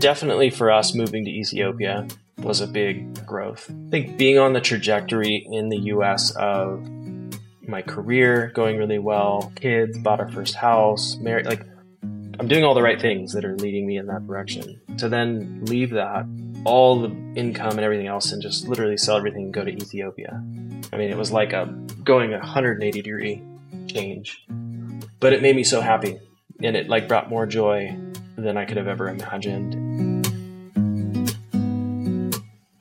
definitely for us moving to Ethiopia was a big growth. I think being on the trajectory in the US of my career going really well, kids, bought our first house, married, like I'm doing all the right things that are leading me in that direction. To then leave that, all the income and everything else, and just literally sell everything and go to Ethiopia. I mean, it was like a going a 180 degree change, but it made me so happy, and it like brought more joy than I could have ever imagined.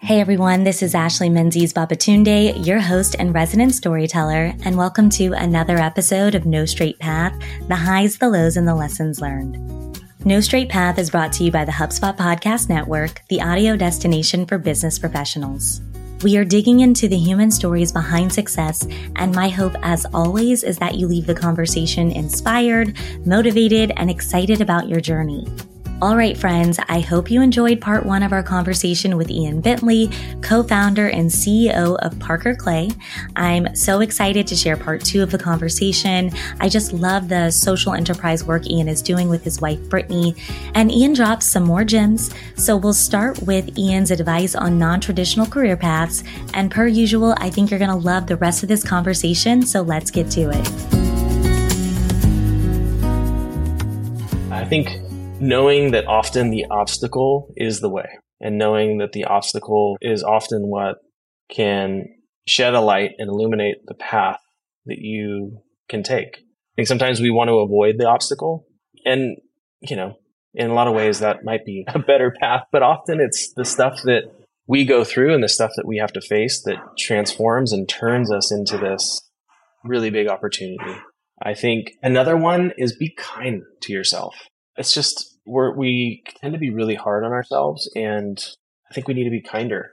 Hey everyone, this is Ashley Menzies Babatunde, your host and resident storyteller, and welcome to another episode of No Straight Path the highs, the lows, and the lessons learned. No Straight Path is brought to you by the HubSpot Podcast Network, the audio destination for business professionals. We are digging into the human stories behind success, and my hope, as always, is that you leave the conversation inspired, motivated, and excited about your journey. All right, friends, I hope you enjoyed part one of our conversation with Ian Bentley, co founder and CEO of Parker Clay. I'm so excited to share part two of the conversation. I just love the social enterprise work Ian is doing with his wife, Brittany. And Ian drops some more gems. So we'll start with Ian's advice on non traditional career paths. And per usual, I think you're going to love the rest of this conversation. So let's get to it. I think knowing that often the obstacle is the way and knowing that the obstacle is often what can shed a light and illuminate the path that you can take. I think sometimes we want to avoid the obstacle and, you know, in a lot of ways that might be a better path, but often it's the stuff that we go through and the stuff that we have to face that transforms and turns us into this really big opportunity. I think another one is be kind to yourself. It's just we're, we tend to be really hard on ourselves, and I think we need to be kinder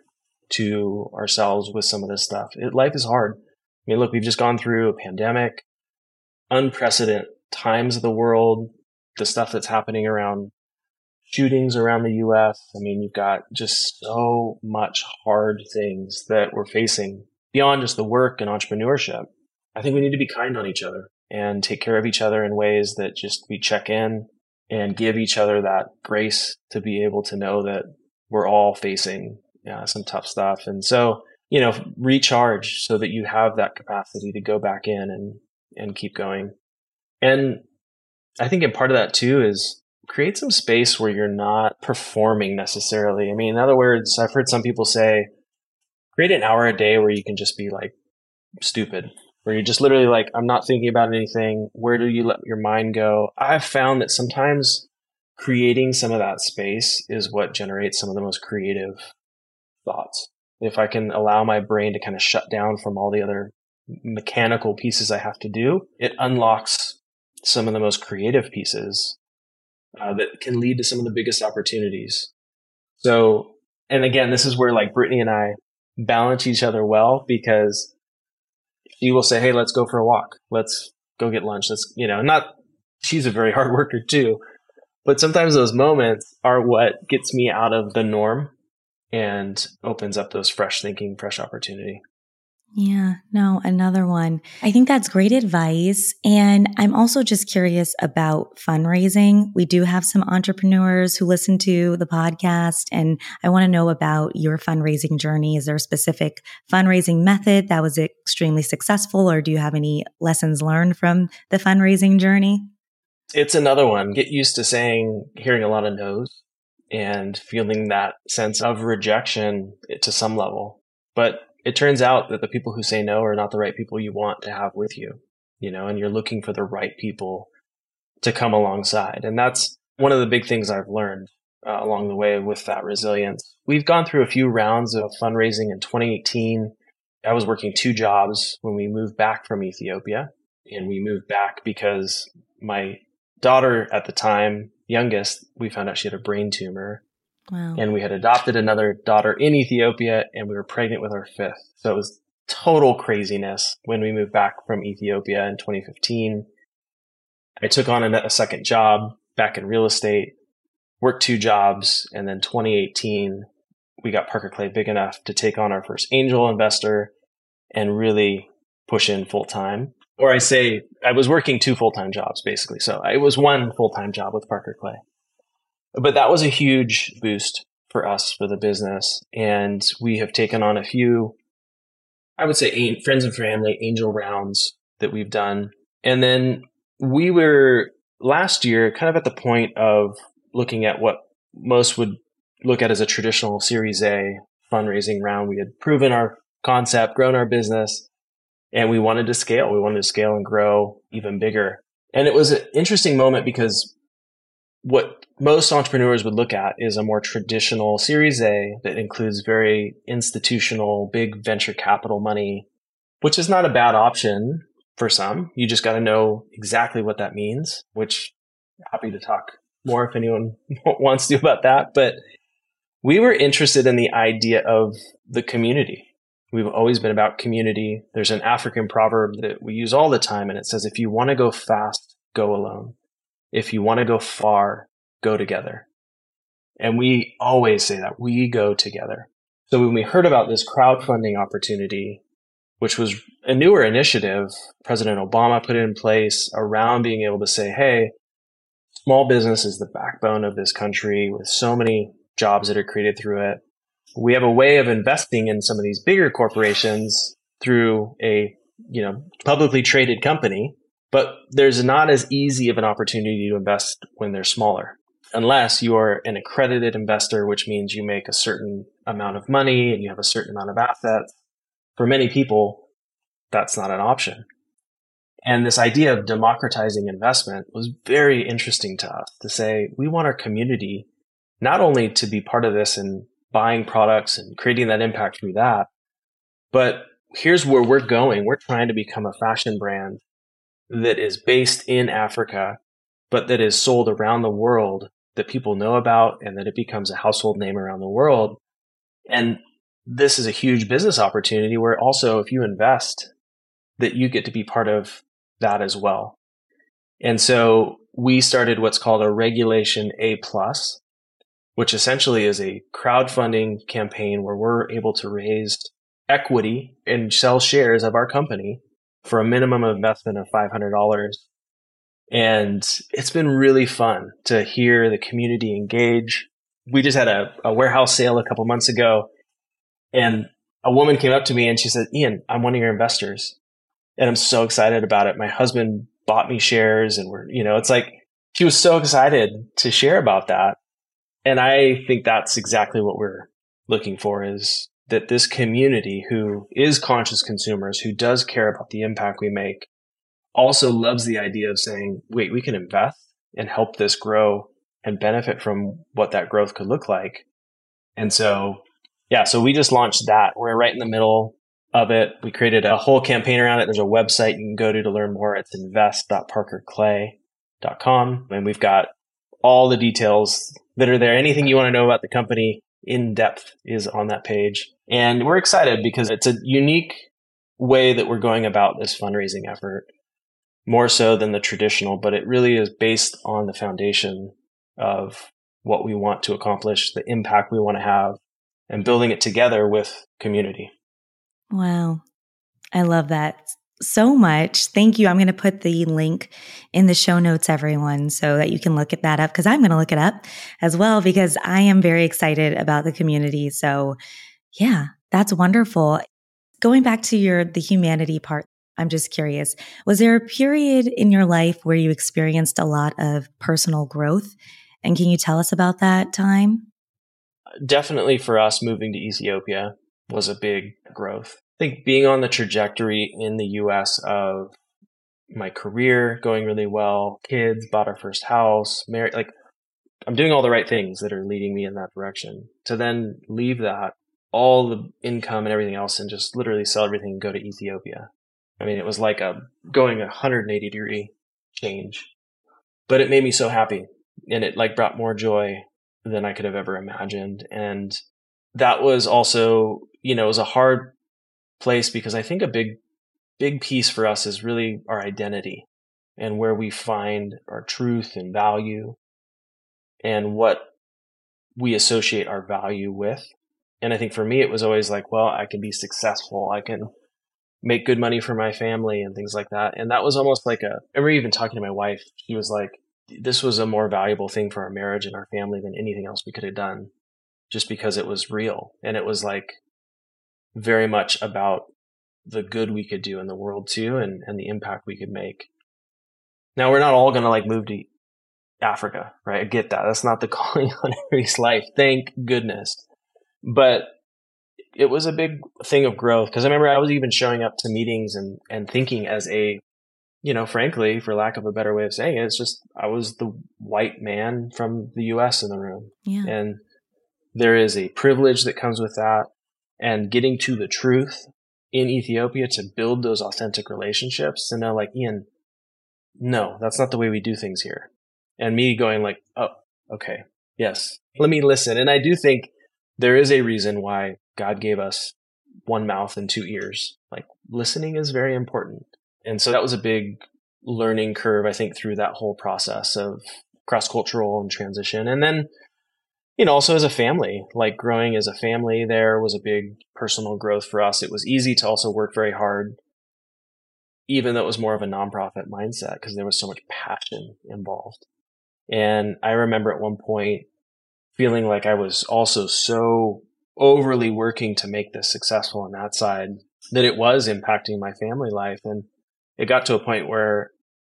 to ourselves with some of this stuff. It, life is hard. I mean, look, we've just gone through a pandemic, unprecedented times of the world, the stuff that's happening around shootings around the US. I mean, you've got just so much hard things that we're facing beyond just the work and entrepreneurship. I think we need to be kind on each other and take care of each other in ways that just we check in, and give each other that grace to be able to know that we're all facing uh, some tough stuff. And so, you know, recharge so that you have that capacity to go back in and, and keep going. And I think a part of that too is create some space where you're not performing necessarily. I mean, in other words, I've heard some people say, create an hour a day where you can just be like stupid where you're just literally like, I'm not thinking about anything. Where do you let your mind go? I've found that sometimes creating some of that space is what generates some of the most creative thoughts. If I can allow my brain to kind of shut down from all the other mechanical pieces I have to do, it unlocks some of the most creative pieces uh, that can lead to some of the biggest opportunities. So, and again, this is where like Brittany and I balance each other well because she will say, Hey, let's go for a walk. Let's go get lunch. Let's, you know, not, she's a very hard worker too, but sometimes those moments are what gets me out of the norm and opens up those fresh thinking, fresh opportunity. Yeah, no, another one. I think that's great advice. And I'm also just curious about fundraising. We do have some entrepreneurs who listen to the podcast, and I want to know about your fundraising journey. Is there a specific fundraising method that was extremely successful, or do you have any lessons learned from the fundraising journey? It's another one. Get used to saying, hearing a lot of no's and feeling that sense of rejection to some level. But it turns out that the people who say no are not the right people you want to have with you, you know, and you're looking for the right people to come alongside. And that's one of the big things I've learned uh, along the way with that resilience. We've gone through a few rounds of fundraising in 2018. I was working two jobs when we moved back from Ethiopia. And we moved back because my daughter at the time, youngest, we found out she had a brain tumor. Wow. And we had adopted another daughter in Ethiopia and we were pregnant with our fifth. So it was total craziness when we moved back from Ethiopia in 2015. I took on a, a second job back in real estate, worked two jobs, and then 2018, we got Parker Clay big enough to take on our first angel investor and really push in full time. Or I say I was working two full time jobs basically. So it was one full time job with Parker Clay. But that was a huge boost for us for the business. And we have taken on a few, I would say, friends and family angel rounds that we've done. And then we were last year kind of at the point of looking at what most would look at as a traditional Series A fundraising round. We had proven our concept, grown our business, and we wanted to scale. We wanted to scale and grow even bigger. And it was an interesting moment because what most entrepreneurs would look at is a more traditional Series A that includes very institutional, big venture capital money, which is not a bad option for some. You just got to know exactly what that means, which happy to talk more if anyone wants to about that. But we were interested in the idea of the community. We've always been about community. There's an African proverb that we use all the time, and it says, if you want to go fast, go alone. If you want to go far, go together. And we always say that we go together. So when we heard about this crowdfunding opportunity, which was a newer initiative President Obama put in place around being able to say, hey, small business is the backbone of this country with so many jobs that are created through it. We have a way of investing in some of these bigger corporations through a, you know, publicly traded company, but there's not as easy of an opportunity to invest when they're smaller. Unless you are an accredited investor, which means you make a certain amount of money and you have a certain amount of assets for many people, that's not an option. And this idea of democratizing investment was very interesting to us to say, we want our community not only to be part of this and buying products and creating that impact through that, but here's where we're going. We're trying to become a fashion brand that is based in Africa, but that is sold around the world that people know about and that it becomes a household name around the world. And this is a huge business opportunity where also if you invest that you get to be part of that as well. And so we started what's called a regulation A plus, which essentially is a crowdfunding campaign where we're able to raise equity and sell shares of our company for a minimum investment of $500. And it's been really fun to hear the community engage. We just had a, a warehouse sale a couple months ago and a woman came up to me and she said, Ian, I'm one of your investors. And I'm so excited about it. My husband bought me shares and we're, you know, it's like she was so excited to share about that. And I think that's exactly what we're looking for is that this community who is conscious consumers, who does care about the impact we make, also loves the idea of saying, wait, we can invest and help this grow and benefit from what that growth could look like. And so yeah, so we just launched that. We're right in the middle of it. We created a whole campaign around it. There's a website you can go to to learn more. It's invest.parkerclay.com. And we've got all the details that are there. Anything you want to know about the company in depth is on that page. And we're excited because it's a unique way that we're going about this fundraising effort, more so than the traditional, but it really is based on the foundation of what we want to accomplish, the impact we want to have, and building it together with community. Wow. I love that so much. Thank you. I'm going to put the link in the show notes, everyone, so that you can look at that up because I'm going to look it up as well because I am very excited about the community. So, yeah, that's wonderful. Going back to your the humanity part, I'm just curious. Was there a period in your life where you experienced a lot of personal growth? And can you tell us about that time? definitely for us, moving to Ethiopia was a big growth. I think being on the trajectory in the US of my career going really well, kids, bought our first house, married, like I'm doing all the right things that are leading me in that direction. To then leave that, all the income and everything else, and just literally sell everything and go to Ethiopia. I mean, it was like a going a 180 degree change, but it made me so happy and it like brought more joy than I could have ever imagined. And that was also, you know, it was a hard place because I think a big, big piece for us is really our identity and where we find our truth and value and what we associate our value with. And I think for me, it was always like, well, I can be successful. I can make good money for my family and things like that. And that was almost like a, I remember even talking to my wife. She was like, this was a more valuable thing for our marriage and our family than anything else we could have done just because it was real and it was like very much about the good we could do in the world too and, and the impact we could make. Now we're not all going to like move to Africa, right? I get that. That's not the calling on everybody's life. Thank goodness. But it was a big thing of growth because I remember I was even showing up to meetings and, and thinking as a, you know, frankly, for lack of a better way of saying it, it's just I was the white man from the US in the room. Yeah. And there is a privilege that comes with that. And getting to the truth in Ethiopia to build those authentic relationships to know like, Ian, no, that's not the way we do things here. And me going like, oh, okay, yes, let me listen. And I do think there is a reason why God gave us one mouth and two ears. Like listening is very important. And so that was a big learning curve, I think, through that whole process of cross cultural and transition. And then, you know, also as a family, like growing as a family there was a big personal growth for us. It was easy to also work very hard, even though it was more of a nonprofit mindset because there was so much passion involved. And I remember at one point feeling like I was also so overly working to make this successful on that side that it was impacting my family life. And it got to a point where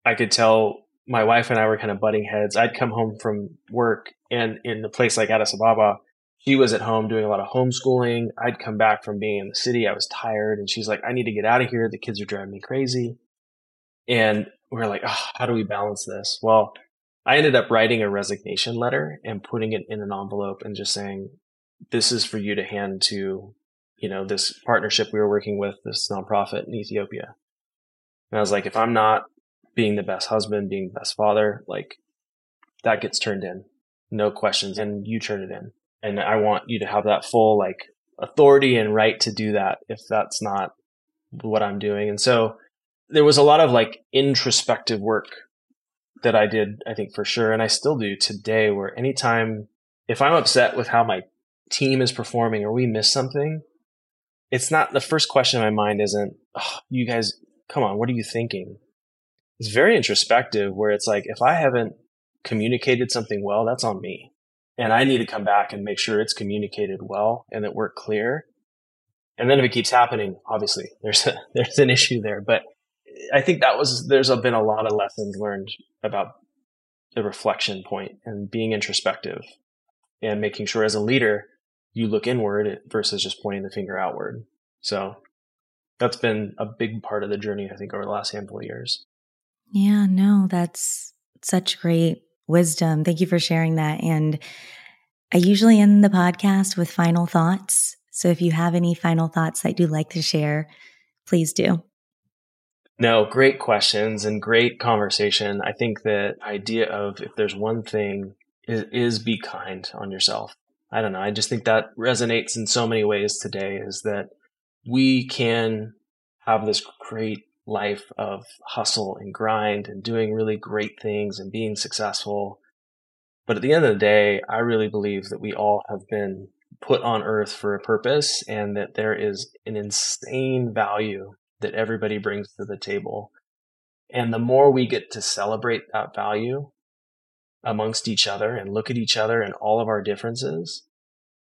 I could tell my wife and I were kind of butting heads. I'd come home from work and in a place like Addis Ababa, she was at home doing a lot of homeschooling. I'd come back from being in the city. I was tired and she's like, I need to get out of here. The kids are driving me crazy. And we are like, oh, how do we balance this? Well, I ended up writing a resignation letter and putting it in an envelope and just saying, this is for you to hand to, you know, this partnership we were working with, this nonprofit in Ethiopia. And I was like, if I'm not being the best husband, being the best father, like that gets turned in, no questions, and you turn it in. And I want you to have that full like authority and right to do that if that's not what I'm doing. And so there was a lot of like introspective work that I did, I think for sure. And I still do today where anytime, if I'm upset with how my team is performing or we miss something, it's not the first question in my mind isn't, oh, you guys, come on, what are you thinking? It's very introspective where it's like, if I haven't communicated something well, that's on me. And I need to come back and make sure it's communicated well and that we're clear. And then if it keeps happening, obviously there's a, there's an issue there. But I think that was, there's been a lot of lessons learned about the reflection point and being introspective and making sure as a leader, you look inward versus just pointing the finger outward. So that's been a big part of the journey, I think, over the last handful of years. Yeah, no, that's such great wisdom. Thank you for sharing that. And I usually end the podcast with final thoughts. So if you have any final thoughts that you'd like to share, please do. No, great questions and great conversation. I think that idea of if there's one thing is, is be kind on yourself. I don't know. I just think that resonates in so many ways today is that we can have this great life of hustle and grind and doing really great things and being successful. But at the end of the day, I really believe that we all have been put on earth for a purpose and that there is an insane value that everybody brings to the table. And the more we get to celebrate that value amongst each other and look at each other and all of our differences,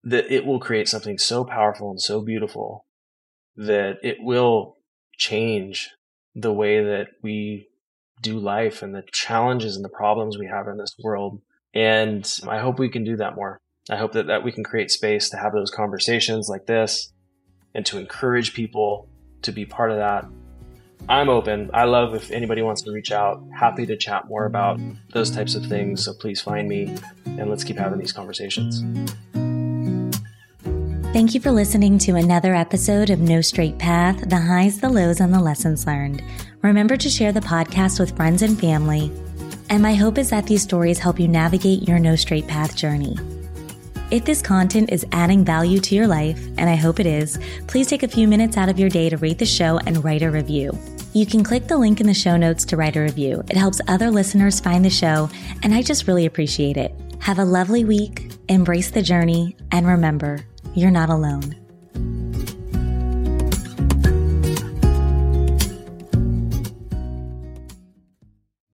that it will create something so powerful and so beautiful that it will change the way that we do life and the challenges and the problems we have in this world. And I hope we can do that more. I hope that, that we can create space to have those conversations like this and to encourage people to be part of that. I'm open. I love if anybody wants to reach out. Happy to chat more about those types of things. So please find me and let's keep having these conversations. Thank you for listening to another episode of No Straight Path the highs, the lows, and the lessons learned. Remember to share the podcast with friends and family. And my hope is that these stories help you navigate your No Straight Path journey. If this content is adding value to your life, and I hope it is, please take a few minutes out of your day to rate the show and write a review. You can click the link in the show notes to write a review. It helps other listeners find the show, and I just really appreciate it. Have a lovely week, embrace the journey, and remember, you're not alone.